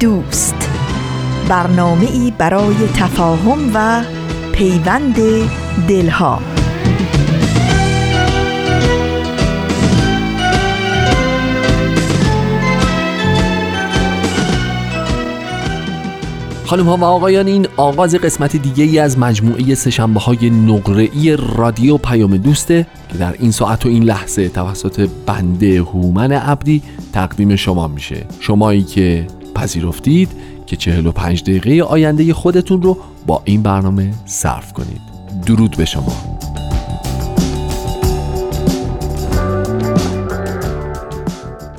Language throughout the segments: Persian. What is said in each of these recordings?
دوست. برنامه ای برای تفاهم و پیوند دلها. خانم ها و آقایان این آغاز قسمت دیگه ای از مجموعه سشنبه های نقره ای رادیو پیام دوسته که در این ساعت و این لحظه توسط بنده هومن عبدی تقدیم شما میشه. شمایی که پذیرفتید که 45 دقیقه آینده خودتون رو با این برنامه صرف کنید. درود به شما.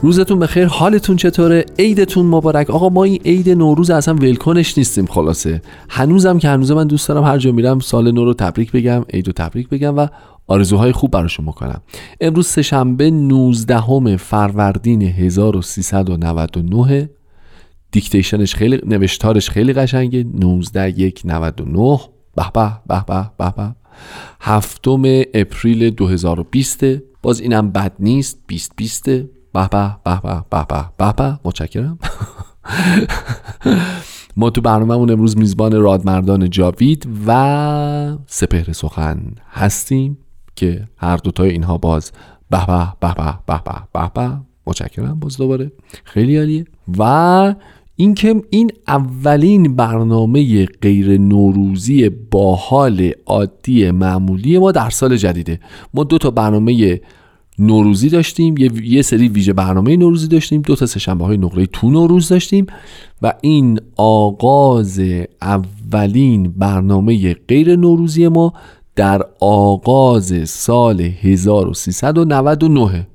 روزتون بخیر حالتون چطوره؟ عیدتون مبارک. آقا ما این عید نوروز اصلا ولکنش نیستیم خلاصه. هنوزم که هنوز من دوست دارم هر جا میرم سال نو رو تبریک بگم عید رو تبریک بگم و آرزوهای خوب براشون بکنم امروز سهشنبه 19 فروردین 1399 دیکتیشنش خیلی نوشتارش خیلی قشنگه 19 1 99 به به به به به به هفتم اپریل 2020 باز اینم بد نیست 2020 به به به به به به به متشکرم ما تو برنامهمون امروز میزبان رادمردان جاوید و سپهر سخن هستیم که هر دوتای اینها باز به به به به به به به متشکرم باز دوباره خیلی عالیه و اینکه این اولین برنامه غیر نوروزی با حال عادی معمولی ما در سال جدیده. ما دو تا برنامه نوروزی داشتیم یه, سری ویژه برنامه نوروزی داشتیم دو تا سهشنبه های نقره تو نوروز داشتیم و این آغاز اولین برنامه غیر نوروزی ما در آغاز سال 1399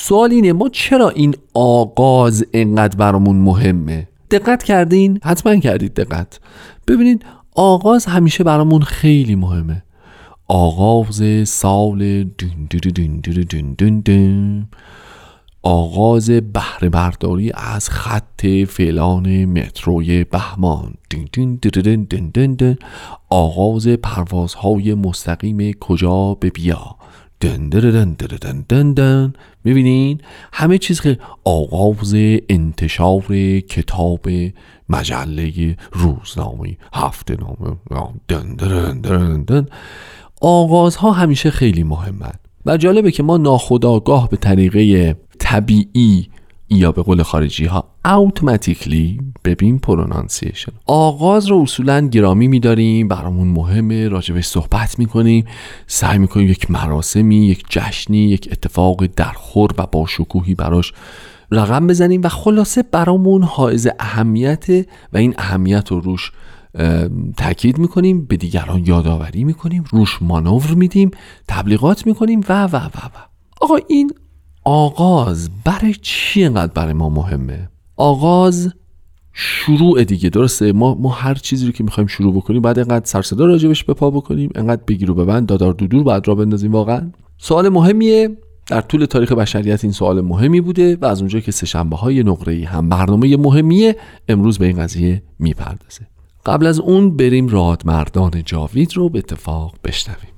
سوال اینه ما چرا این آغاز انقدر برامون مهمه دقت کردین حتما کردید دقت ببینید آغاز همیشه برامون خیلی مهمه آغاز سال دون دون دون دون دون آغاز بهره برداری از خط فلان متروی بهمان دین دین دین آغاز پروازهای مستقیم کجا به بیا دن دن دن دن دن می‌بینین همه چیز که آغاز انتشار کتاب مجله روزنامه هفته نامه دن دن دن دن آغازها همیشه خیلی مهمن و جالبه که ما ناخداگاه به طریقه طبیعی یا به قول خارجی ها اوتوماتیکلی ببین پرونانسیشن آغاز رو اصولا گرامی میداریم برامون مهمه راجبش صحبت می‌کنیم سعی می‌کنیم یک مراسمی یک جشنی یک اتفاق درخور و با شکوهی براش رقم بزنیم و خلاصه برامون حائز اهمیت و این اهمیت رو روش تاکید می‌کنیم به دیگران یادآوری می‌کنیم روش مانور میدیم تبلیغات می‌کنیم و و و و. آقا این آغاز برای چی انقدر برای ما مهمه؟ آغاز شروع دیگه درسته؟ ما ما هر چیزی رو که می‌خوایم شروع بکنیم بعد انقدر سر صدا راجبش به پا بکنیم انقدر بگیر و ببند دادار دودور بعد را بندازیم واقعا. سوال مهمیه. در طول تاریخ بشریت این سوال مهمی بوده و از اونجا که سهشنبه های نقره هم برنامه مهمیه امروز به این قضیه می‌پردازه. قبل از اون بریم رادمردان جاوید رو به اتفاق بشنویم.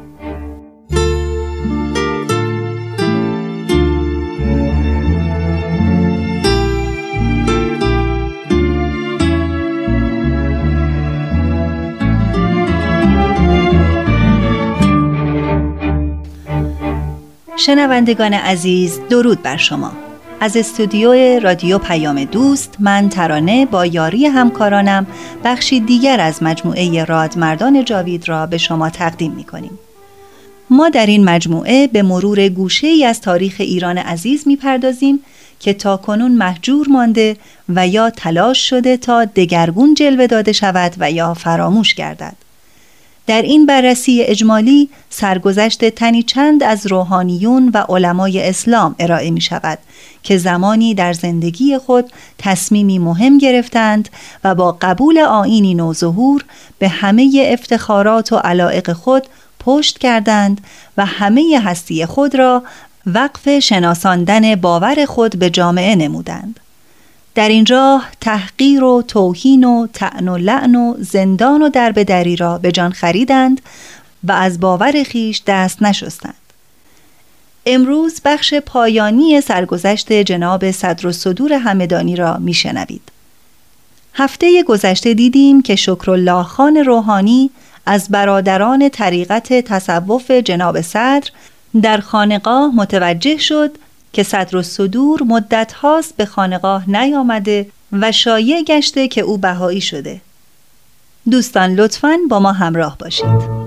شنوندگان عزیز درود بر شما از استودیو رادیو پیام دوست من ترانه با یاری همکارانم بخشی دیگر از مجموعه رادمردان جاوید را به شما تقدیم می کنیم. ما در این مجموعه به مرور گوشه ای از تاریخ ایران عزیز می پردازیم که تا کنون محجور مانده و یا تلاش شده تا دگرگون جلوه داده شود و یا فراموش گردد. در این بررسی اجمالی سرگذشت تنی چند از روحانیون و علمای اسلام ارائه می شود که زمانی در زندگی خود تصمیمی مهم گرفتند و با قبول آینی نوظهور به همه افتخارات و علائق خود پشت کردند و همه هستی خود را وقف شناساندن باور خود به جامعه نمودند. در این راه تحقیر و توهین و تعن و لعن و زندان و درب دری را به جان خریدند و از باور خیش دست نشستند. امروز بخش پایانی سرگذشت جناب صدر و صدور همدانی را میشنوید. هفته گذشته دیدیم که شکرالله خان روحانی از برادران طریقت تصوف جناب صدر در خانقاه متوجه شد که صدر و صدور مدت هاست به خانقاه نیامده و شایع گشته که او بهایی شده. دوستان لطفاً با ما همراه باشید.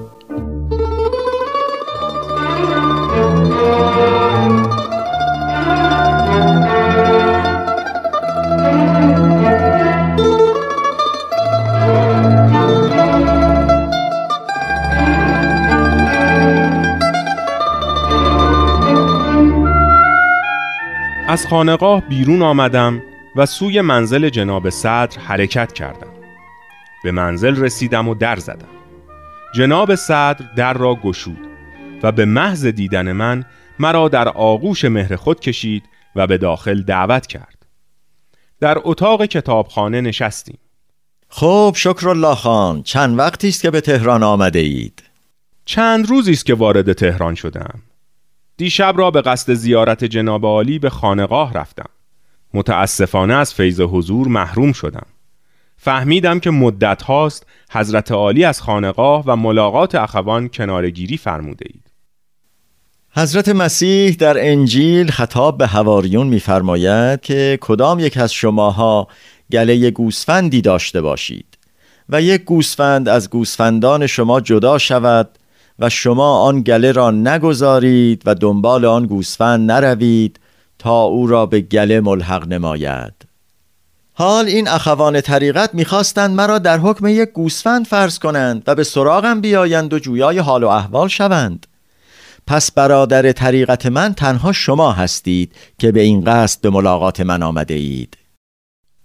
از خانقاه بیرون آمدم و سوی منزل جناب صدر حرکت کردم. به منزل رسیدم و در زدم. جناب صدر در را گشود و به محض دیدن من مرا در آغوش مهر خود کشید و به داخل دعوت کرد. در اتاق کتابخانه نشستیم. خب شکر الله خان چند وقتی است که به تهران آمده اید؟ چند روزی است که وارد تهران شدم. دیشب را به قصد زیارت جناب عالی به خانقاه رفتم. متاسفانه از فیض حضور محروم شدم. فهمیدم که مدت هاست حضرت عالی از خانقاه و ملاقات اخوان کنارگیری فرموده اید حضرت مسیح در انجیل خطاب به هواریون میفرماید که کدام یک از شماها گله گوسفندی داشته باشید و یک گوسفند از گوسفندان شما جدا شود و شما آن گله را نگذارید و دنبال آن گوسفند نروید تا او را به گله ملحق نماید. حال این اخوان طریقت می‌خواستند مرا در حکم یک گوسفند فرض کنند و به سراغم بیایند و جویای حال و احوال شوند. پس برادر طریقت من تنها شما هستید که به این قصد به ملاقات من آمده اید.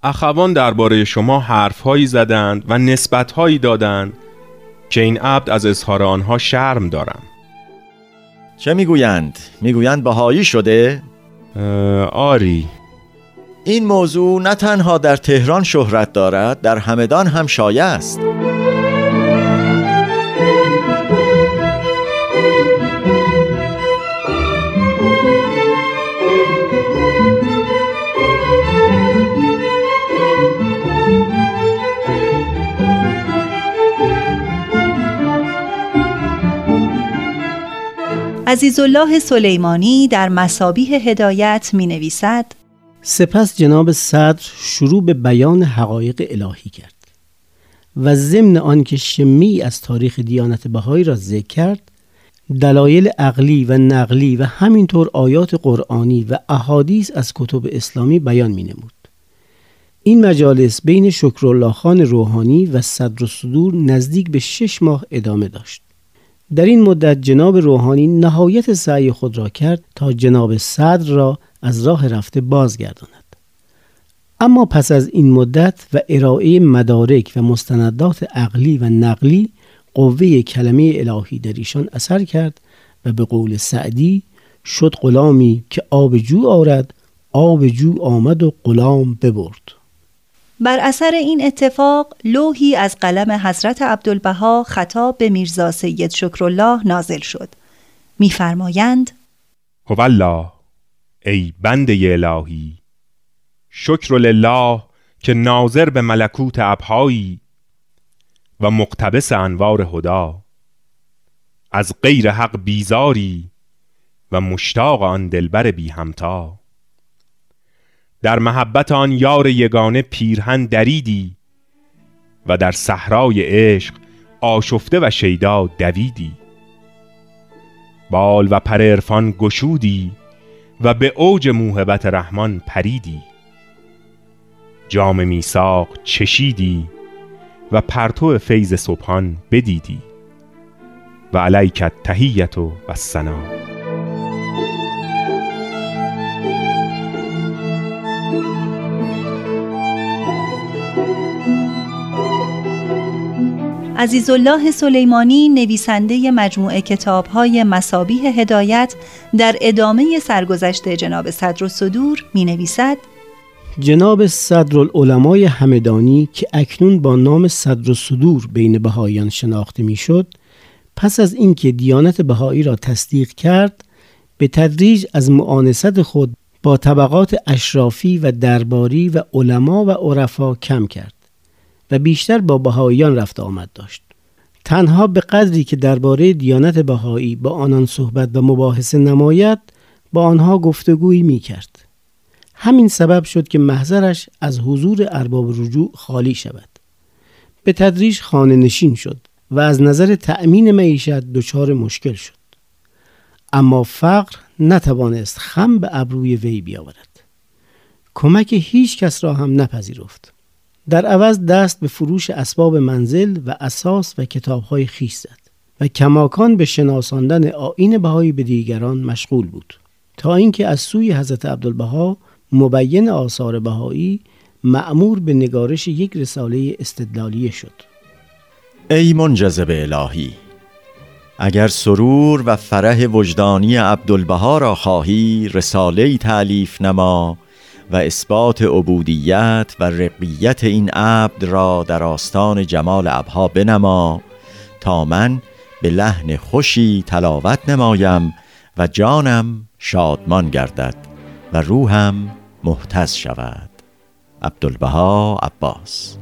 اخوان درباره شما حرفهایی زدند و نسبتهایی دادند که این عبد از اظهار آنها شرم دارم چه می‌گویند؟ می‌گویند بهایی شده؟ آری این موضوع نه تنها در تهران شهرت دارد در همدان هم شایع است عزیزالله سلیمانی در مسابیه هدایت می نویسد سپس جناب صدر شروع به بیان حقایق الهی کرد و ضمن آنکه شمی از تاریخ دیانت بهایی را ذکر کرد دلایل عقلی و نقلی و همینطور آیات قرآنی و احادیث از کتب اسلامی بیان می نمود. این مجالس بین شکرالله خان روحانی و صدر و صدور نزدیک به شش ماه ادامه داشت. در این مدت جناب روحانی نهایت سعی خود را کرد تا جناب صدر را از راه رفته بازگرداند. اما پس از این مدت و ارائه مدارک و مستندات عقلی و نقلی قوه کلمه الهی در ایشان اثر کرد و به قول سعدی شد غلامی که آب جو آرد آب جو آمد و غلام ببرد. بر اثر این اتفاق لوحی از قلم حضرت عبدالبها خطاب به میرزا سید شکرالله نازل شد. میفرمایند هو ای بنده الهی شکر لله که ناظر به ملکوت ابهایی و مقتبس انوار هدا. از غیر حق بیزاری و مشتاق آن دلبر بی همتا. در محبت آن یار یگانه پیرهن دریدی و در صحرای عشق آشفته و شیدا دویدی. بال و پر عرفان گشودی و به اوج موهبت رحمان پریدی. جام میساق چشیدی و پرتو فیض صبحان بدیدی. و علیکت تهیت و سنا عزیزالله سلیمانی نویسنده مجموعه کتابهای مسابیه هدایت در ادامه سرگذشت جناب صدر و صدور می نویسد جناب صدرالعلمای همدانی که اکنون با نام صدر و صدور بین بهاییان شناخته می‌شد پس از اینکه دیانت بهایی را تصدیق کرد به تدریج از معانست خود با طبقات اشرافی و درباری و علما و عرفا کم کرد و بیشتر با بهاییان رفت آمد داشت تنها به قدری که درباره دیانت بهایی با آنان صحبت و مباحثه نماید با آنها گفتگویی می کرد. همین سبب شد که محضرش از حضور ارباب رجوع خالی شود. به تدریج خانه نشین شد و از نظر تأمین معیشت دچار مشکل شد. اما فقر نتوانست خم به ابروی وی بیاورد. کمک هیچ کس را هم نپذیرفت. در عوض دست به فروش اسباب منزل و اساس و کتابهای خیش زد و کماکان به شناساندن آین بهایی به دیگران مشغول بود تا اینکه از سوی حضرت عبدالبها مبین آثار بهایی معمور به نگارش یک رساله استدلالیه شد ای منجذب الهی اگر سرور و فرح وجدانی عبدالبها را خواهی رساله تعلیف نما و اثبات عبودیت و رقیت این عبد را در آستان جمال ابها بنما تا من به لحن خوشی تلاوت نمایم و جانم شادمان گردد و روحم محتز شود. عبدالبها عباس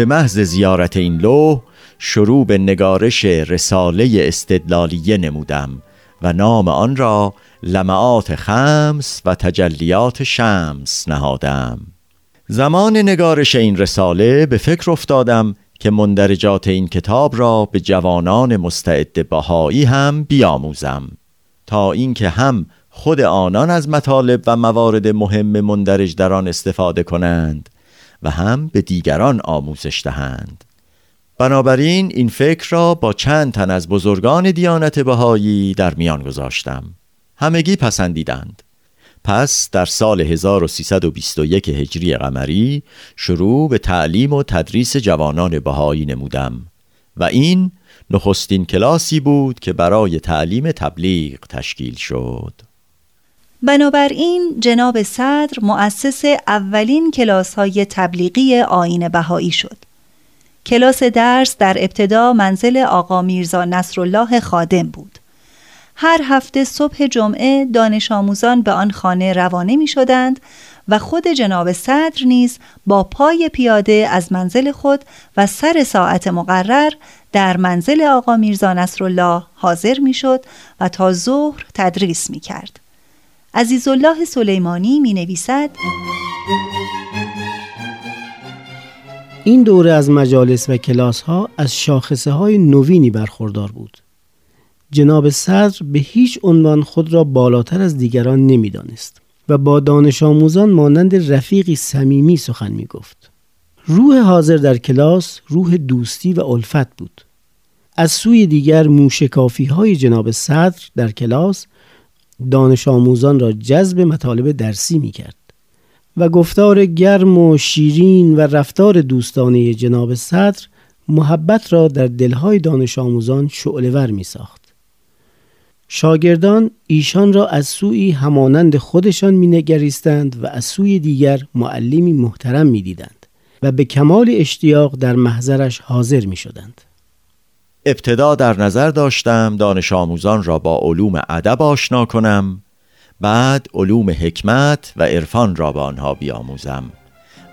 به محض زیارت این لوح شروع به نگارش رساله استدلالیه نمودم و نام آن را لمعات خمس و تجلیات شمس نهادم. زمان نگارش این رساله به فکر افتادم که مندرجات این کتاب را به جوانان مستعد بهایی هم بیاموزم. تا اینکه هم خود آنان از مطالب و موارد مهم مندرج در آن استفاده کنند و هم به دیگران آموزش دهند. بنابراین این فکر را با چند تن از بزرگان دیانت بهایی در میان گذاشتم. همگی پسندیدند. پس در سال 1321 هجری قمری شروع به تعلیم و تدریس جوانان بهایی نمودم و این نخستین کلاسی بود که برای تعلیم تبلیغ تشکیل شد. بنابراین جناب صدر مؤسس اولین کلاس های تبلیغی آین بهایی شد. کلاس درس در ابتدا منزل آقا میرزا نصرالله خادم بود. هر هفته صبح جمعه دانش آموزان به آن خانه روانه می شدند و خود جناب صدر نیز با پای پیاده از منزل خود و سر ساعت مقرر در منزل آقا میرزا نصرالله حاضر می شد و تا ظهر تدریس می کرد. عزیزالله سلیمانی می نویسد این دوره از مجالس و کلاس ها از شاخصه های نوینی برخوردار بود. جناب صدر به هیچ عنوان خود را بالاتر از دیگران نمی‌دانست و با دانش آموزان مانند رفیقی صمیمی سخن می گفت. روح حاضر در کلاس روح دوستی و الفت بود. از سوی دیگر موشکافی های جناب صدر در کلاس دانش آموزان را جذب مطالب درسی می کرد و گفتار گرم و شیرین و رفتار دوستانه جناب صدر محبت را در دلهای دانش آموزان شعلور می ساخت. شاگردان ایشان را از سوی همانند خودشان می نگریستند و از سوی دیگر معلمی محترم می دیدند و به کمال اشتیاق در محضرش حاضر می شدند. ابتدا در نظر داشتم دانش آموزان را با علوم ادب آشنا کنم بعد علوم حکمت و عرفان را به آنها بیاموزم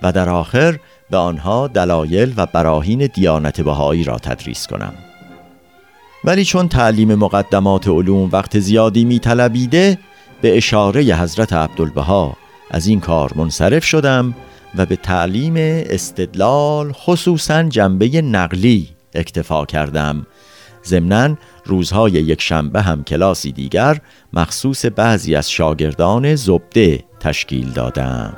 و در آخر به آنها دلایل و براهین دیانت بهایی را تدریس کنم. ولی چون تعلیم مقدمات علوم وقت زیادی می طلبیده به اشاره حضرت عبدالبها از این کار منصرف شدم و به تعلیم استدلال خصوصا جنبه نقلی اکتفا کردم. ضمنا روزهای یک شنبه هم کلاسی دیگر مخصوص بعضی از شاگردان زبده تشکیل دادم.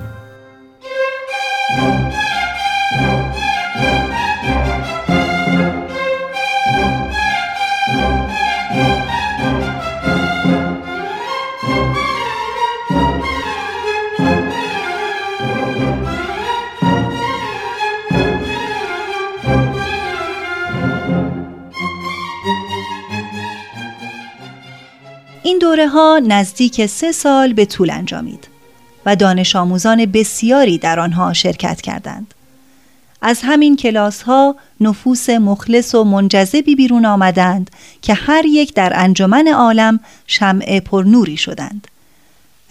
این دوره ها نزدیک سه سال به طول انجامید و دانش آموزان بسیاری در آنها شرکت کردند. از همین کلاس ها نفوس مخلص و منجذبی بیرون آمدند که هر یک در انجمن عالم شمع پرنوری شدند.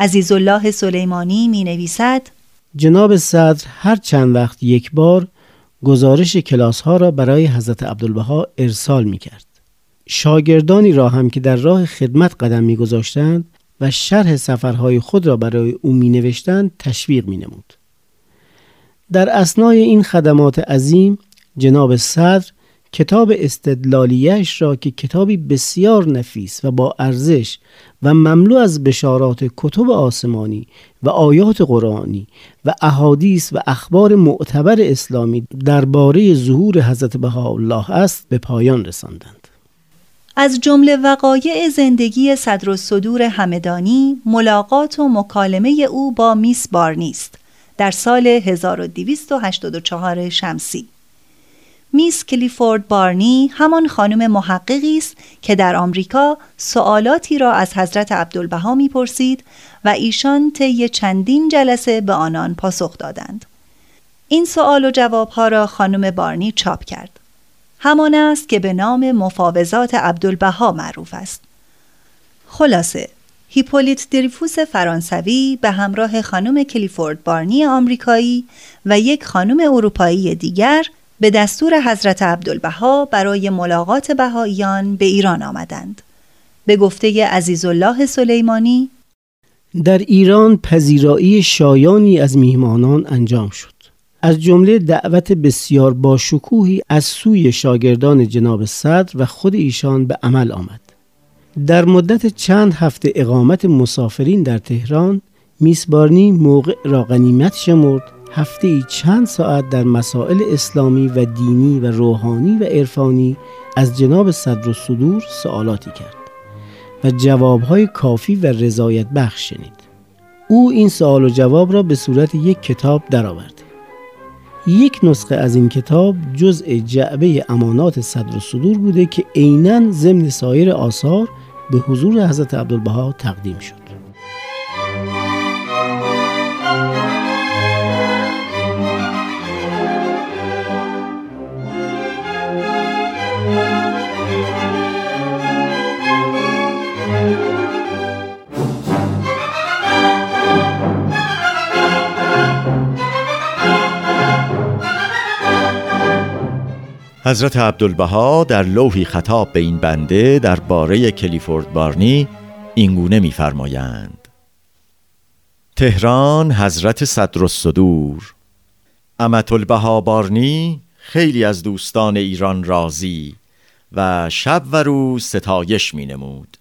عزیز الله سلیمانی می نویسد جناب صدر هر چند وقت یک بار گزارش کلاس ها را برای حضرت عبدالبها ارسال می کرد. شاگردانی را هم که در راه خدمت قدم می گذاشتند و شرح سفرهای خود را برای او می نوشتند تشویق می نمود. در اسنای این خدمات عظیم جناب صدر کتاب استدلالیش را که کتابی بسیار نفیس و با ارزش و مملو از بشارات کتب آسمانی و آیات قرآنی و احادیث و اخبار معتبر اسلامی درباره ظهور حضرت بهاءالله است به پایان رساندند. از جمله وقایع زندگی صدر و صدور همدانی ملاقات و مکالمه او با میس بارنیست در سال 1284 شمسی میس کلیفورد بارنی همان خانم محققی است که در آمریکا سوالاتی را از حضرت عبدالبها می‌پرسید و ایشان طی چندین جلسه به آنان پاسخ دادند. این سوال و جوابها را خانم بارنی چاپ کرد. همان است که به نام مفاوضات عبدالبها معروف است. خلاصه هیپولیت دریفوس فرانسوی به همراه خانم کلیفورد بارنی آمریکایی و یک خانم اروپایی دیگر به دستور حضرت عبدالبها برای ملاقات بهاییان به ایران آمدند. به گفته عزیزالله سلیمانی در ایران پذیرایی شایانی از میهمانان انجام شد. از جمله دعوت بسیار با شکوهی از سوی شاگردان جناب صدر و خود ایشان به عمل آمد. در مدت چند هفته اقامت مسافرین در تهران میسبارنی موقع را غنیمت شمرد هفته ای چند ساعت در مسائل اسلامی و دینی و روحانی و عرفانی از جناب صدر و صدور سوالاتی کرد و جوابهای کافی و رضایت بخش شنید او این سوال و جواب را به صورت یک کتاب درآورده یک نسخه از این کتاب جزء جعبه امانات صدر و صدور بوده که عینا ضمن سایر آثار به حضور حضرت عبدالبها تقدیم شد. حضرت عبدالبها در لوحی خطاب به این بنده در باره کلیفورد بارنی اینگونه می‌فرمایند. تهران حضرت صدر الصدور امت البها بارنی خیلی از دوستان ایران راضی و شب و روز ستایش می نمود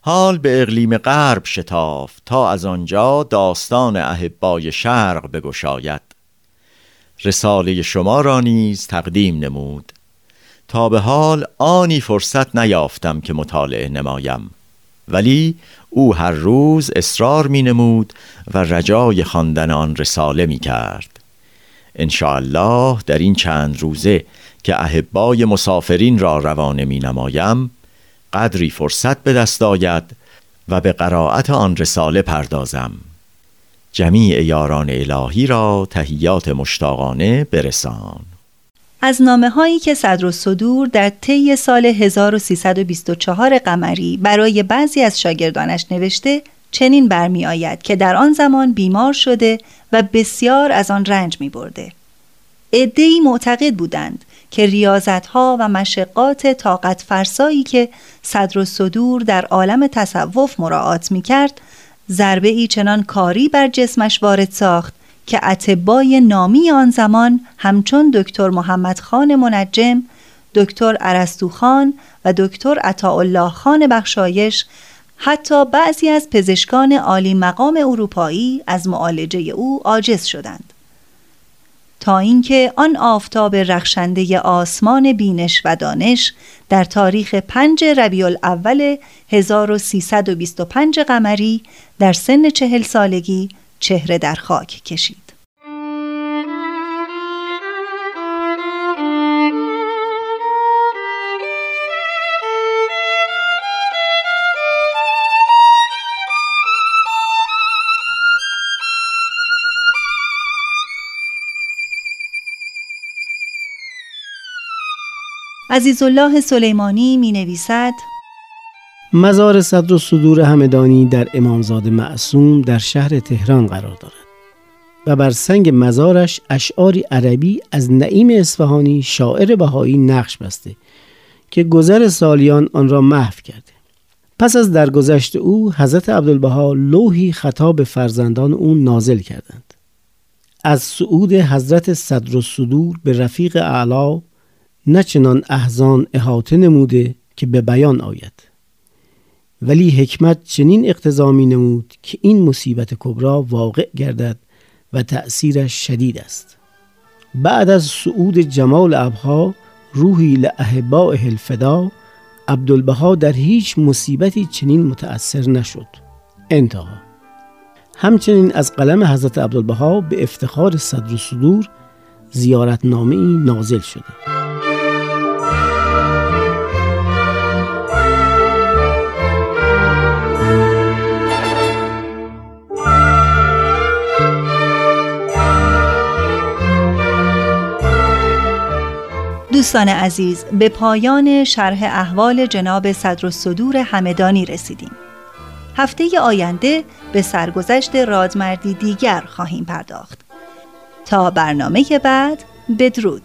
حال به اقلیم غرب شتاف تا از آنجا داستان احبای شرق بگشاید. رساله شما را نیز تقدیم نمود. تا به حال آنی فرصت نیافتم که مطالعه نمایم. ولی او هر روز اصرار می نمود و رجای خواندن آن رساله می کرد. الله در این چند روزه که احبای مسافرین را روانه می نمایم قدری فرصت به دست آید و به قرائت آن رساله پردازم. جمیع یاران الهی را تهیات مشتاقانه برسان از نامه هایی که صدر و صدور در طی سال 1324 قمری برای بعضی از شاگردانش نوشته چنین برمی آید که در آن زمان بیمار شده و بسیار از آن رنج می برده. ادهی معتقد بودند که ریاضت ها و مشقات طاقت فرسایی که صدر و صدور در عالم تصوف مراعات می کرد ضربه ای چنان کاری بر جسمش وارد ساخت که اتبای نامی آن زمان همچون دکتر محمد خان منجم، دکتر عرستو خان و دکتر عطاالله خان بخشایش حتی بعضی از پزشکان عالی مقام اروپایی از معالجه او عاجز شدند. تا اینکه آن آفتاب رخشنده آسمان بینش و دانش در تاریخ 5 ربیع الاول 1325 قمری در سن چهل سالگی چهره در خاک کشید. عزیزالله سلیمانی می نویسد مزار صدر و صدور همدانی در امامزاده معصوم در شهر تهران قرار دارد و بر سنگ مزارش اشعاری عربی از نعیم اصفهانی شاعر بهایی نقش بسته که گذر سالیان آن را محو کرده. پس از درگذشت او حضرت عبدالبها لوحی خطاب فرزندان او نازل کردند. از سعود حضرت صدر و صدور به رفیق اعلا نه چنان احزان احاطه نموده که به بیان آید. ولی حکمت چنین اقتضا می نمود که این مصیبت کبرا واقع گردد و تأثیرش شدید است. بعد از صعود جمال ابها روحی لأهباء الفدا عبدالبها در هیچ مصیبتی چنین متأثر نشد. انتها. همچنین از قلم حضرت عبدالبها به افتخار صدر و صدور زیارتنامه نازل شده. دوستان عزیز به پایان شرح احوال جناب صدر و صدور همدانی رسیدیم. هفته آینده به سرگذشت رادمردی دیگر خواهیم پرداخت. تا برنامه بعد بدرود.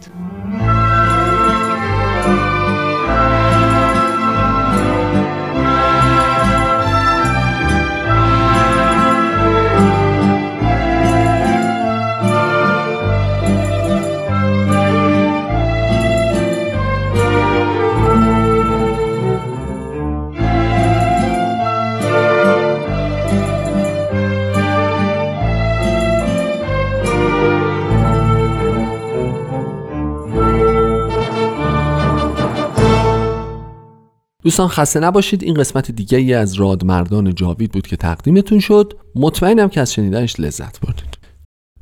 دوستان خسته نباشید. این قسمت دیگه ای از رادمردان جاوید بود که تقدیمتون شد. مطمئنم که از شنیدنش لذت بردید.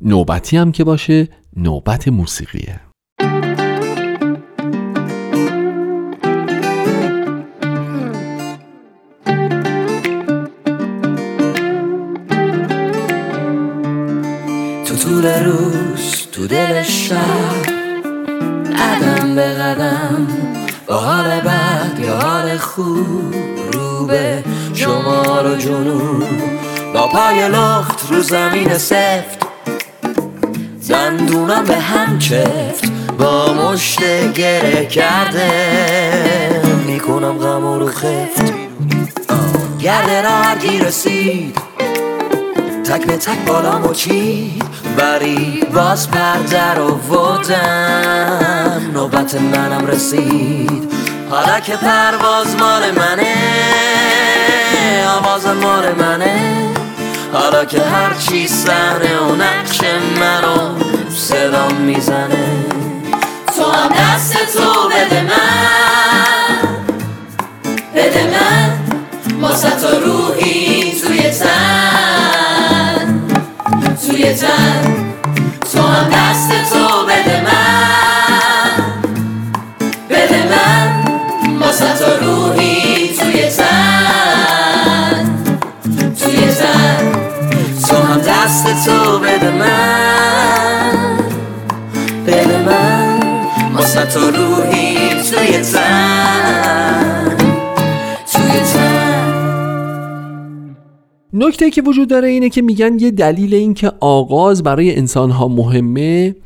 نوبتی هم که باشه نوبت موسیقیه. تو طول روز تو دل شب قدم به قدم با حال خوب رو به شمال و جنوب با پای لخت رو زمین سفت. دندونم به هم چفت با مشت گره کرده. می‌کنم غم رو خفت. گرده را هرگی رسید. تک به تک بالا مچید بری باز پرده رو ودم. نوبت منم رسید. حالا که پرواز مال منه آواز مال منه. حالا که هر چی سهنه و نقش منو صدا می‌زنه. تو هم دست تو بده من بده من. تا روحی توی تن توی تن. تو هم دست تو دست تو بده من بده من تا روحی توی تن توی تن نکته که وجود داره اینه که میگن یه دلیل این که آغاز برای انسان ها مهمه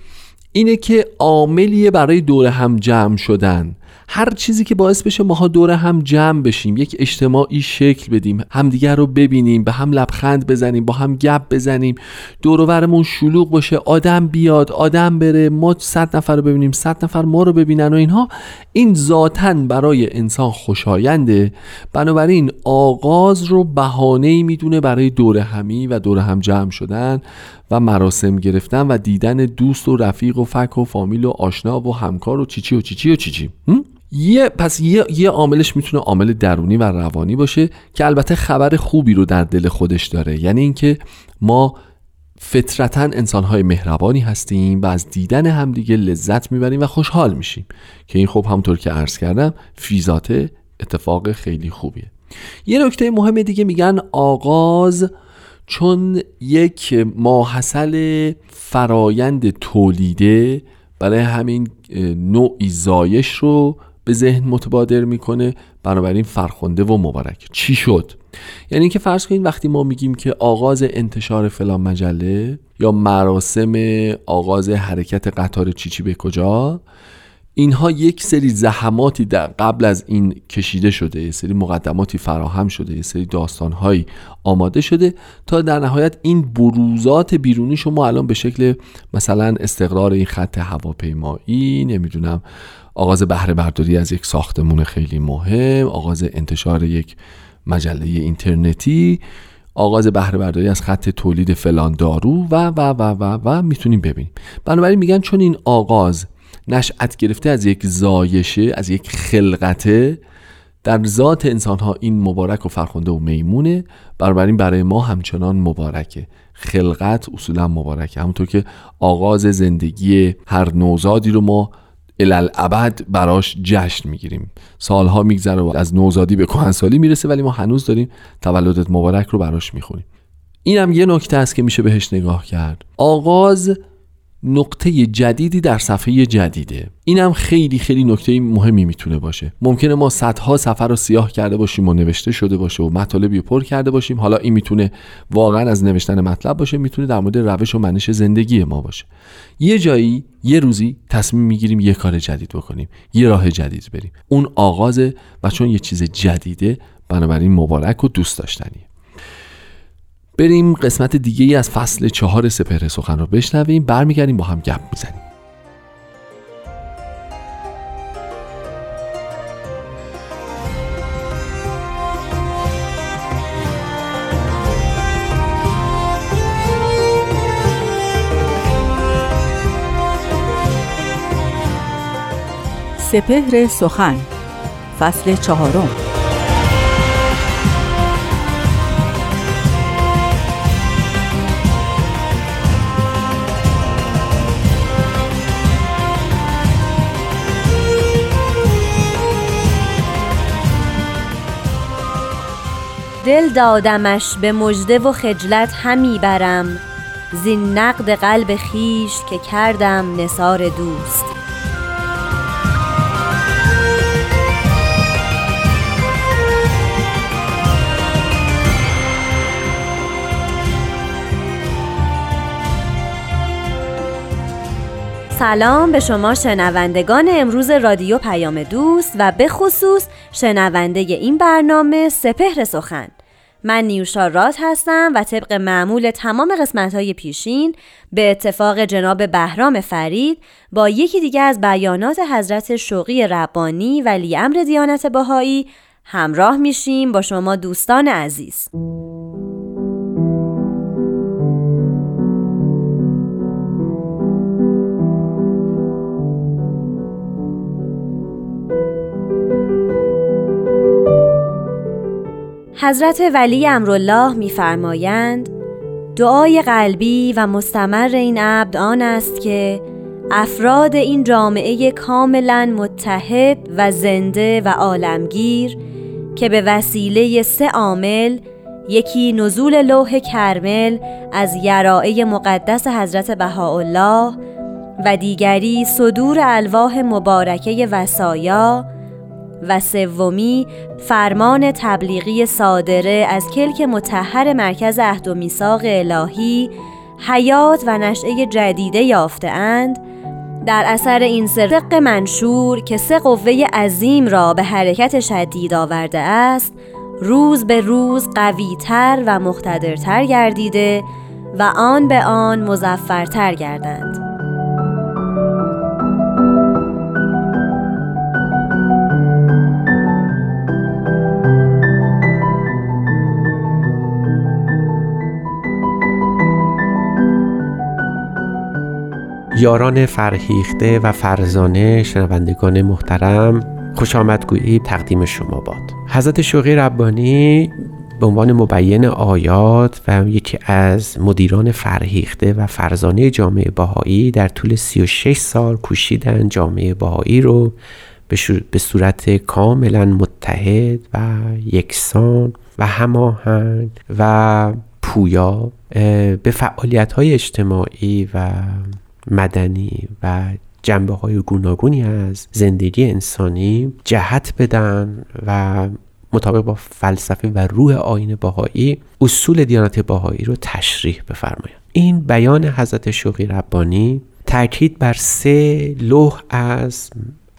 اینه که عاملیه برای دور هم جمع شدن. هر چیزی که باعث بشه ماها دور هم جمع بشیم یک اجتماعی شکل بدیم همدیگر رو ببینیم به هم لبخند بزنیم با هم گپ بزنیم دورورمون شلوغ باشه آدم بیاد آدم بره ما صد نفر رو ببینیم صد نفر ما رو ببینن و اینها این ذاتا برای انسان خوشاینده بنابراین آغاز رو بهانه می‌دونه برای دور همی و دور هم جمع شدن و مراسم گرفتن و دیدن دوست و رفیق و فک و فامیل و آشنا و همکار و چیچی و چیچی و چیچی. یه پس یه یه عاملش می‌تونه عامل درونی و روانی باشه که البته خبر خوبی رو در دل خودش داره. یعنی اینکه ما فطرتا انسانهای مهربانی هستیم و از دیدن همدیگه لذت می‌بریم و خوشحال میشیم. که این خب همونطور که عرض کردم فیزاته اتفاق خیلی خوبیه. یه نکته مهم دیگه میگن آغاز چون یک ماحصل فرایند تولیده برای همین نوعی زایش رو به ذهن متبادر می‌کنه. بنابراین فرخنده و مبارک. چی شد؟ یعنی اینکه فرض کنید وقتی ما میگیم که آغاز انتشار فلان مجله یا مراسم آغاز حرکت قطار چیچی به کجا اینها یک سری زحماتی در قبل از این کشیده شده یه سری مقدماتی فراهم شده یه سری داستانهایی آماده شده تا در نهایت این بروزات بیرونی شما الان به شکل مثلا استقرار این خط هواپیمایی نمی‌دونم آغاز بهره برداری از یک ساختمون خیلی مهم آغاز انتشار یک مجله اینترنتی آغاز بهره برداری از خط تولید فلان دارو و و و و و می‌تونیم ببینیم. بنابراین میگن چون این آغاز نشأت گرفته از یک زایشه از یک خلقته. در ذات انسان ها این مبارک و فرخنده و میمونه. بنابراین برای ما همچنان مبارکه. خلقت اصولا مبارکه. همونطور که آغاز زندگی هر نوزادی رو ما الالعبد براش جشن می‌گیریم. سالها میگذره و از نوزادی به کهنسالی می‌رسه ولی ما هنوز داریم تولدت مبارک رو براش می‌خونیم. اینم یه نکته است که میشه بهش نگاه کرد. آغاز نقطه جدیدی در صفحه جدیده. اینم خیلی خیلی نکته مهمی می‌تونه باشه. ممکنه ما صدها سفر رو سیاه کرده باشیم و نوشته شده باشه و مطالبی پر کرده باشیم. حالا این می‌تونه واقعا از نوشتن مطلب باشه می‌تونه در مورد روش و منش زندگی ما باشه. یه جایی یه روزی تصمیم می‌گیریم یه کار جدید بکنیم یه راه جدید بریم. اون آغازه و چون یه چیز جدیده بنابراین مبارک و دوست داشتنیه. بریم قسمت دیگه ای از فصل چهار سپهر سخن رو بشنویم. برمیگردیم با هم گپ می‌زنیم. سپهر سخن فصل چهارم. دل دادمش به مژده و خجلت همی برم زین نقد قلب خیش که کردم نثار دوست. سلام به شما شنوندگان امروز رادیو پیام دوست و به خصوص شنونده این برنامه سپهر سخن. من نیوشا رات هستم و طبق معمول تمام قسمت های پیشین به اتفاق جناب بهرام فرید با یکی دیگه از بیانات حضرت شوقی ربانی ولی امر دیانت باهایی همراه میشیم با شما دوستان عزیز. حضرت ولی امرالله میفرمایند دعای قلبی و مستمر این عبد آن است که افراد این جامعه کاملا متحد و زنده و عالمگیر که به وسیله سه عامل یکی نزول لوح کرمل از یرائه مقدس حضرت بهاءالله و دیگری صدور الواح مبارکه وسایا و سومی فرمان تبلیغی صادره از کلک متحر مرکز عهد و میثاق الهی حیات و نشعه جدیده یافتهاند. در اثر این صدق منشور که سه قوه عظیم را به حرکت شدید آورده است روز به روز قویتر و مقتدرتر گردیده و آن به آن مزفرتر گردند. یاران فرهیخته و فرزانه شنوندگان محترم خوش آمدگویی تقدیم شما باد. حضرت شوقی ربانی به عنوان مبین آیات و یکی از مدیران فرهیخته و فرزانه جامعه باهایی در طول 36 سال کوشیدن جامعه باهایی رو به صورت کاملا متحد و یکسان و هماهنگ و پویا به فعالیت های اجتماعی و مدنی و جنبه های گوناگونی از زندگی انسانی جهت بدن و مطابق با فلسفه و روح آین باهایی اصول دیانت باهایی رو تشریح بفرمایند این بیان حضرت شوقی ربانی تاکید بر سه لوح از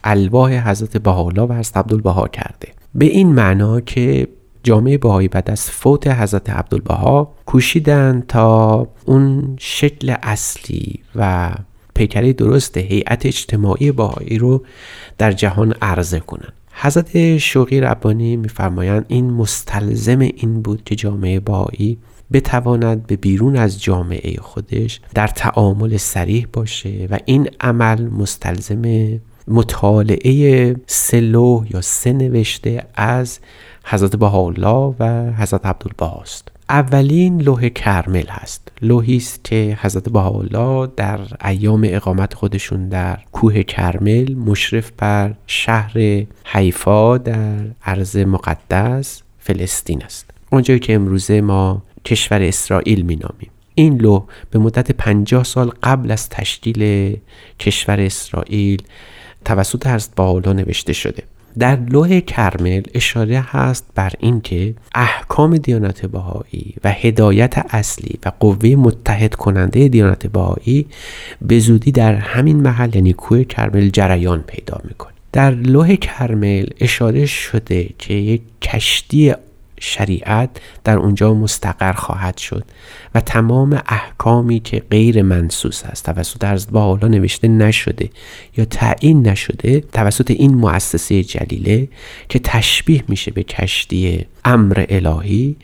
الواح حضرت بهاءالله و حضرت عبدالبها کرده. به این معنا که جامعه بهایی بعد از فوت حضرت عبدالبها کوشیدن تا اون شکل اصلی و پیکره درست هیئت اجتماعی باهایی رو در جهان عرضه کنن حضرت شوقی ربانی میفرمایند این مستلزم این بود که جامعه باهایی بتواند به بیرون از جامعه خودش در تعامل سریح باشه و این عمل مستلزم مطالعه سلو یا سه نوشته از حضرت بهاءالله و حضرت عبدالبها است اولین لوح کرمل هست. لوحی است که حضرت بهاءالله در ایام اقامت خودشون در کوه کرمل مشرف بر شهر حیفا در عرض مقدس فلسطین است. اونجایی که امروزه ما کشور اسرائیل مینامیم. این لوح به مدت پنجاه سال قبل از تشکیل کشور اسرائیل توسط حضرت بهاءالله نوشته شده. در لوح کرمل اشاره هست بر اینکه احکام دیانت بهایی و هدایت اصلی و قوه متحد کننده دیانت بهایی به زودی در همین محل یعنی کوه کرمل جریان پیدا می‌کنه. در لوح کرمل اشاره شده که یک کشتی شریعت در اونجا مستقر خواهد شد و تمام احکامی که غیر منسوس است توسط از با حالا نوشته نشده یا تعیین نشده توسط این مؤسسه جلیله که تشبیه میشه به کشتی امر الهی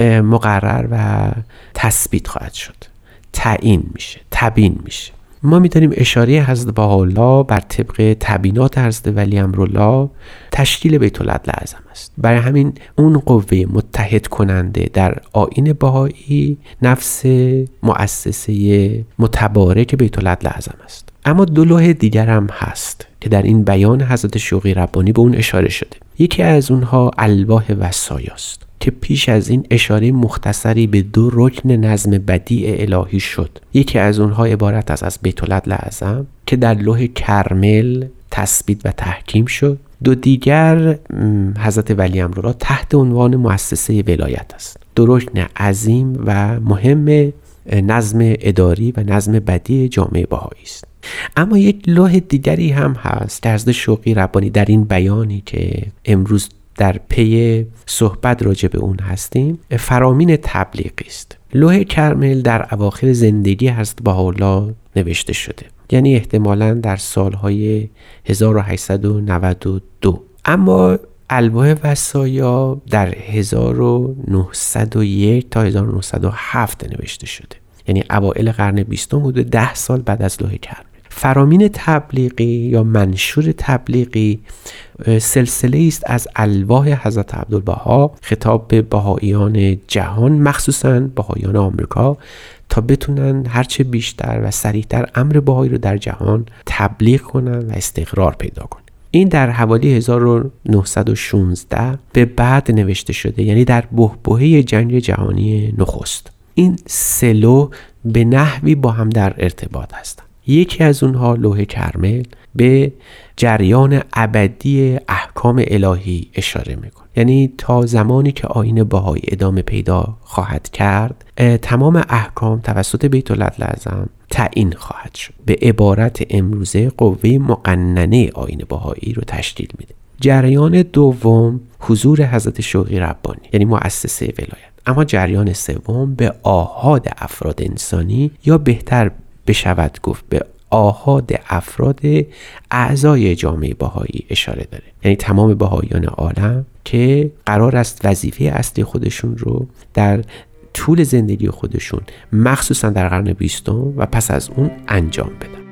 مقرر و تثبیت خواهد شد. تعیین میشه تبیین میشه. ما می‌تونیم اشاره حضرت بهاءالله بر طبق تبینات حضرت ولی امرالله تشکیل بیت العدل اعظم است. برای همین اون قوه متحد کننده در آین بهایی نفس مؤسسه متبارک بیت العدل اعظم است. اما دو لوح دیگر هم هست. که در این بیان حضرت شوقی ربانی به اون اشاره شده. یکی از اونها الواح وسایاست که پیش از این اشاره مختصری به دو رکن نظم بدیع الهی شد. یکی از اونها عبارت است از بیت اعظم که در لوح کرمل تثبیت و تحکیم شد. دو دیگر حضرت ولی امرالله تحت عنوان مؤسسه ولایت است. دو رکن عظیم و مهم نظم اداری و نظم بدی جامعه بهایی است. اما یک لوح دیگری هم هست حضرت شوقی ربانی در این بیانی که امروز در پی صحبت راجع به اون هستیم فرامین تبلیغی است. لوح کرمل در اواخر زندگی هست با نوشته شده. یعنی احتمالا در سالهای 1892 اما الواح وسایا در 1901 تا 1907 نوشته شده. یعنی اوائل قرن بیستم بوده ده سال بعد از لوح کرمل. فرامین تبلیغی یا منشور تبلیغی سلسله است از الواح حضرت عبدالبها خطاب به بهاییان جهان مخصوصا بهاییان آمریکا تا بتونن هرچه بیشتر و سریعتر امر بهایی رو در جهان تبلیغ کنن و استقرار پیدا کنن. این در حوالی 1916 به بعد نوشته شده یعنی در بهبهه جنگ جهانی نخست. این سلو به نحوی با هم در ارتباط هستند یکی از اونها لوح کرمل به جریان ابدی احکام الهی اشاره می‌کنه. یعنی تا زمانی که آین باهایی ادامه پیدا خواهد کرد تمام احکام توسط بیت لازم تعیین خواهد شد. به عبارت امروزه قوه مقننه آین باهایی رو تشکیل میده. جریان دوم حضور حضرت شوقی ربانی یعنی مؤسسه ولایت. اما جریان سوم به آهاد افراد انسانی یا بهتر بشود گفت به آهاد افراد اعضای جامعه باهایی اشاره داره. یعنی تمام باهایان عالم که قرار است وظیفه اصلی خودشون رو در طول زندگی خودشون مخصوصا در قرن بیستم و پس از اون انجام بدن.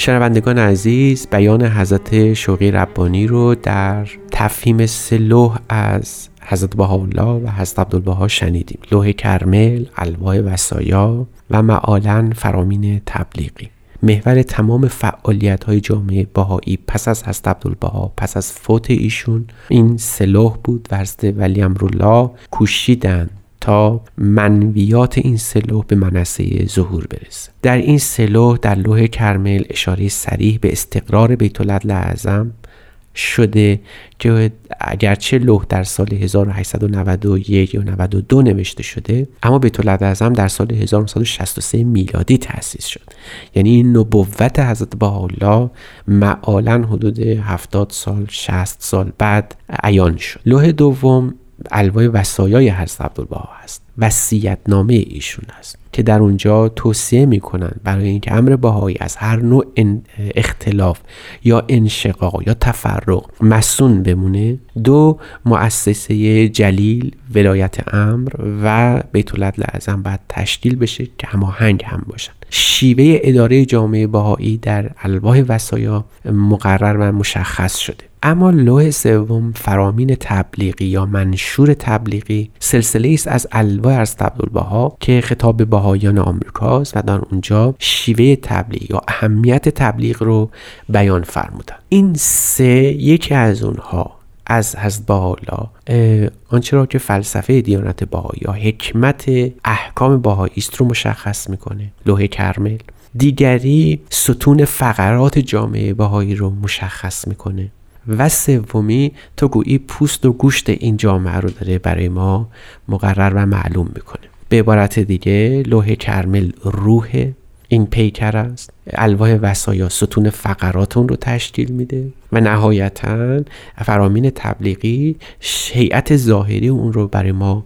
شنوندگان عزیز بیان حضرت شوقی ربانی رو در تفهیم سلوح از حضرت بهاءالله و حضرت عبدالبها شنیدیم. لوح کرمل الواح وسایا و معالا فرامین تبلیغی. محور تمام فعالیت های جامعه باهایی پس از حضرت عبدالبها پس از فوت ایشون این سلوح بود. و حضرت ولی امرالله کوشیدند تا منویات این سلوح به منصه ظهور برسه. در این سلوح در لوح کرمل اشاره سریح به استقرار بیت اعظم شده که اگرچه لوح در سال 1891 یا 92 نوشته شده اما بیت اعظم در سال 1963 میلادی تأسیس شد. یعنی این نبوت حضرت بهاءالله معالا حدود 70 سال 60 سال بعد عیان شد. لوح دوم الوای وسایای حضرت عبدالبها هست. وسیعت نامه ایشون است که در اونجا توصیه می‌کنن برای اینکه امر بهایی از هر نوع اختلاف یا انشقاق یا تفرق مسون بمونه. دو مؤسسه جلیل ولایت امر و بیت لازم باید تشکیل بشه که هماهنگ هم باشن. شیوه اداره جامعه بهایی در الواح وسایا مقرر و مشخص شده. اما لوح سوم فرامین تبلیغی یا منشور تبلیغی سلسله است از الواح از عبدالبها که خطاب بهایان آمریکاست و در اونجا شیوه تبلیغ یا اهمیت تبلیغ رو بیان فرمودن. این سه یکی از اونها از حضرت بهاءالله آنچه را که فلسفه دیانت بهایی یا حکمت احکام بهایی است رو مشخص می‌کنه لوح کرمل. دیگری ستون فقرات جامعه بهایی رو مشخص می‌کنه. و سومی تو گویی پوست و گوشت این جامعه رو داره برای ما مقرر و معلوم می‌کنه. به عبارت دیگه لوح کرمل روح این پیکر است. الواح وسایا ستون فقراتون رو تشکیل میده و نهایتا فرامین تبلیغی هیئت ظاهری اون رو برای ما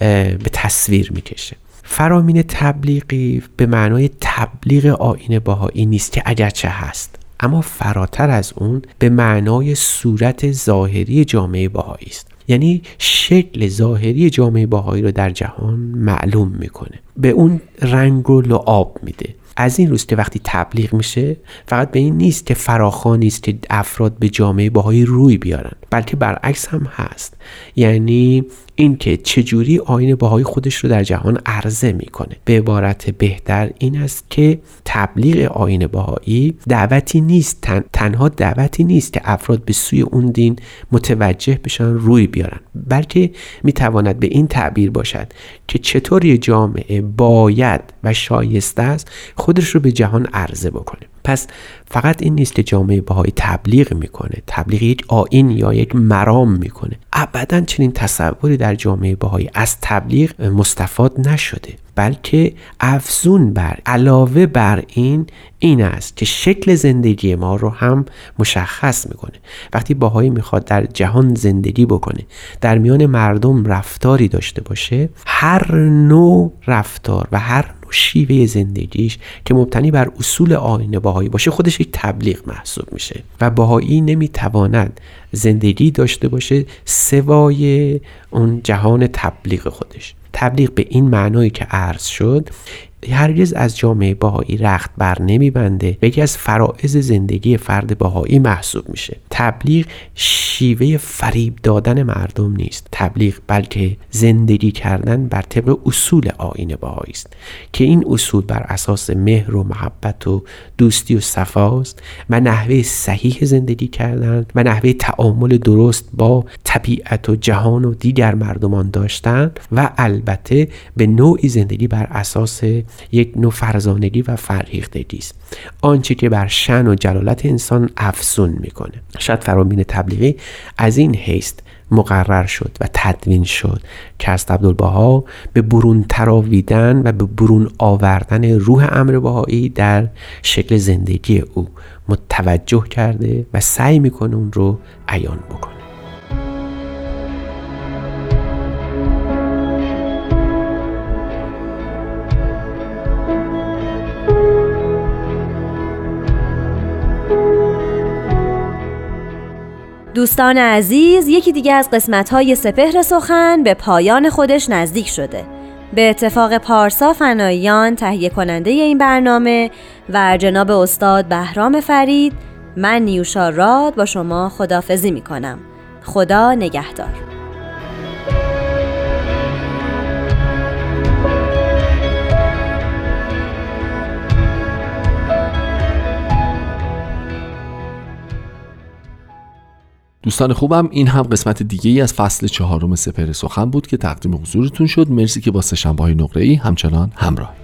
به تصویر می‌کشه. فرامین تبلیغی به معنای تبلیغ آین باهایی نیست که اگرچه هست. اما فراتر از اون به معنای صورت ظاهری جامعه باهایی است. یعنی شکل ظاهری جامعه باهایی رو در جهان معلوم می‌کنه. به اون رنگ و لعاب میده. از این روز که وقتی تبلیغ میشه فقط به این نیست که فراخانی است که افراد به جامعه باهایی روی بیارن بلکه برعکس هم هست. یعنی اینکه چجوری آین باهایی خودش رو در جهان عرضه می‌کنه. به عبارت بهتر این است که تبلیغ آین باهایی دعوتی نیست تنها دعوتی نیست که افراد به سوی اون دین متوجه بشن روی بیارن. بلکه می‌تواند به این تعبیر باشد که چطور جامعه باید و شایسته است خودش رو به جهان عرضه بکنه پس فقط این نیست که جامعه بهایی تبلیغ می‌کنه تبلیغ یک آین یا یک مرام می‌کنه. ابدا چنین تصوری در جامعه بهایی از تبلیغ مستفاد نشده بلکه افزون بر علاوه بر این این است که شکل زندگی ما رو هم مشخص می‌کنه. وقتی باهایی می‌خواد در جهان زندگی بکنه در میان مردم رفتاری داشته باشه هر نوع رفتار و هر شیوه زندگیش که مبتنی بر اصول آین باهایی باشه خودش یک تبلیغ محسوب میشه و باهایی نمی‌تواند زندگی داشته باشه سوای اون جهان تبلیغ خودش. تبلیغ به این معنایی که عرض شد هرگز از جامعه باهایی رخت بر نمیبنده و یکی از فرائض زندگی فرد باهایی محسوب میشه. تبلیغ شیوه فریب دادن مردم نیست. تبلیغ بلکه زندگی کردن بر طبق اصول آین باهایی است که این اصول بر اساس مهر و محبت و دوستی و صفاست و نحوه صحیح زندگی کردن و نحوه تعامل درست با طبیعت و جهان و دیگر مردمان داشتن و البته به نوعی زندگی بر اساس یک نوع فرزانگی و فرهیختگی است. آنچه که بر شن و جلالت انسان افزون می‌کنه. شاید فرامین تبلیغی از این حیث مقرر شد و تدوین شد که از عبدالبها به برون تراویدن و به برون آوردن روح امر بهایی در شکل زندگی او متوجه کرده و سعی می‌کنه اون رو عیان بکنه. دوستان عزیز یکی دیگه از قسمت های سپهر سخن به پایان خودش نزدیک شده. به اتفاق پارسا فناییان تهیه کننده این برنامه و جناب استاد بهرام فرید من نیوشا راد با شما خدافزی می کنم خدا نگهدار. دوستان خوبم این هم قسمت دیگه ای از فصل چهارم سپر سخن بود که تقدیم حضورتون شد. مرسی که با سشنبه های نقره ای همچنان همراه.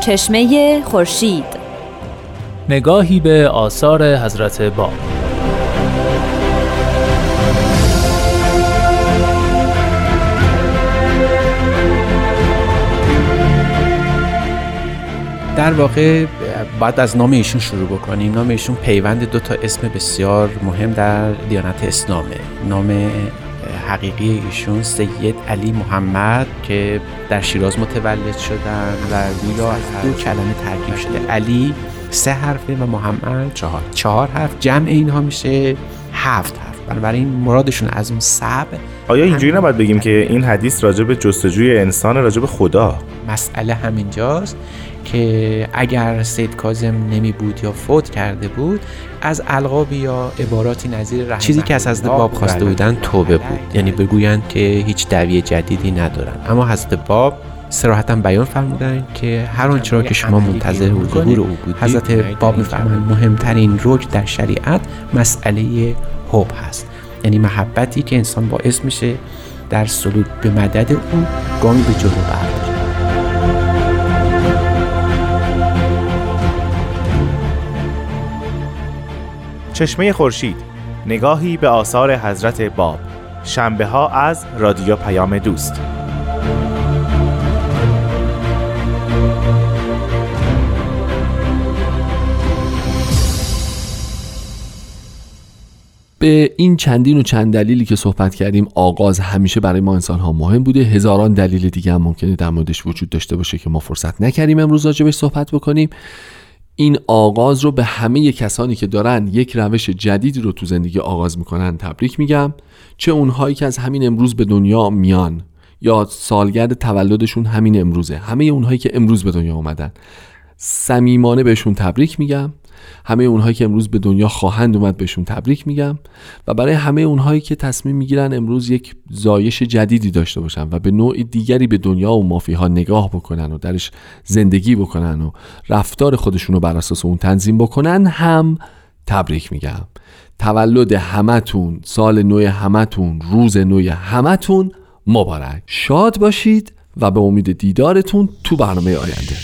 چشمه خورشید. نگاهی به آثار حضرت باب. در واقع باید از نام ایشون شروع بکنیم. نام ایشون پیوند دو تا اسم بسیار مهم در دیانت اسلامه. نام حقیقی ایشون سید علی محمد که در شیراز متولد شدن و گویا دو کلمه ترکیب شده. علی سه حرفه و محمد چهار. چهار حرف. جمع اینها میشه هفت حرف. بنابراین مرادشون از اون سب آیا اینجوری نباید بگیم که این حدیث راجع به جستجوی انسان راجع به خدا؟ مسئله همینجاست. که اگر سید کازم نمی بود یا فوت کرده بود از القاب یا عباراتی نظیر چیزی که از حضرت باب خواسته بودن توبه بود. یعنی بگویند که هیچ دوی جدیدی ندارن. اما حضرت باب سراحتا بیان فرمودن که هر آنچه را که شما منتظر ظهور او بودید حضرت باب میفرمایند مهمترین رکن در شریعت مسئله حب هست. یعنی محبتی که انسان باعث میشه در سلوک به مدد او گام به جلو برداره چشمه خورشید نگاهی به آثار حضرت باب. شنبه ها از رادیو پیام دوست. به این چندین و چند دلیلی که صحبت کردیم آغاز همیشه برای ما انسان ها مهم بوده. هزاران دلیل دیگه هم ممکنه در موردش وجود داشته باشه که ما فرصت نکردیم امروز راجبش صحبت بکنیم. این آغاز رو به همه کسانی که دارن یک روش جدیدی رو تو زندگی آغاز می‌کنن تبریک میگم چه اونهایی که از همین امروز به دنیا میان یا سالگرد تولدشون همین امروزه. همه اونهایی که امروز به دنیا اومدن. صمیمانه بهشون تبریک میگم. همه اونهایی که امروز به دنیا خواهند اومد بهشون تبریک میگم و برای همه اونهایی که تصمیم می‌گیرن امروز یک زایش جدیدی داشته باشن و به نوع دیگری به دنیا و مافیها نگاه بکنن و درش زندگی بکنن و رفتار خودشون رو بر اساس اون تنظیم بکنن هم تبریک میگم. تولد همتون سال نو همتون روز نو همتون مبارک. شاد باشید و به امید دیدارتون تو برنامه آینده.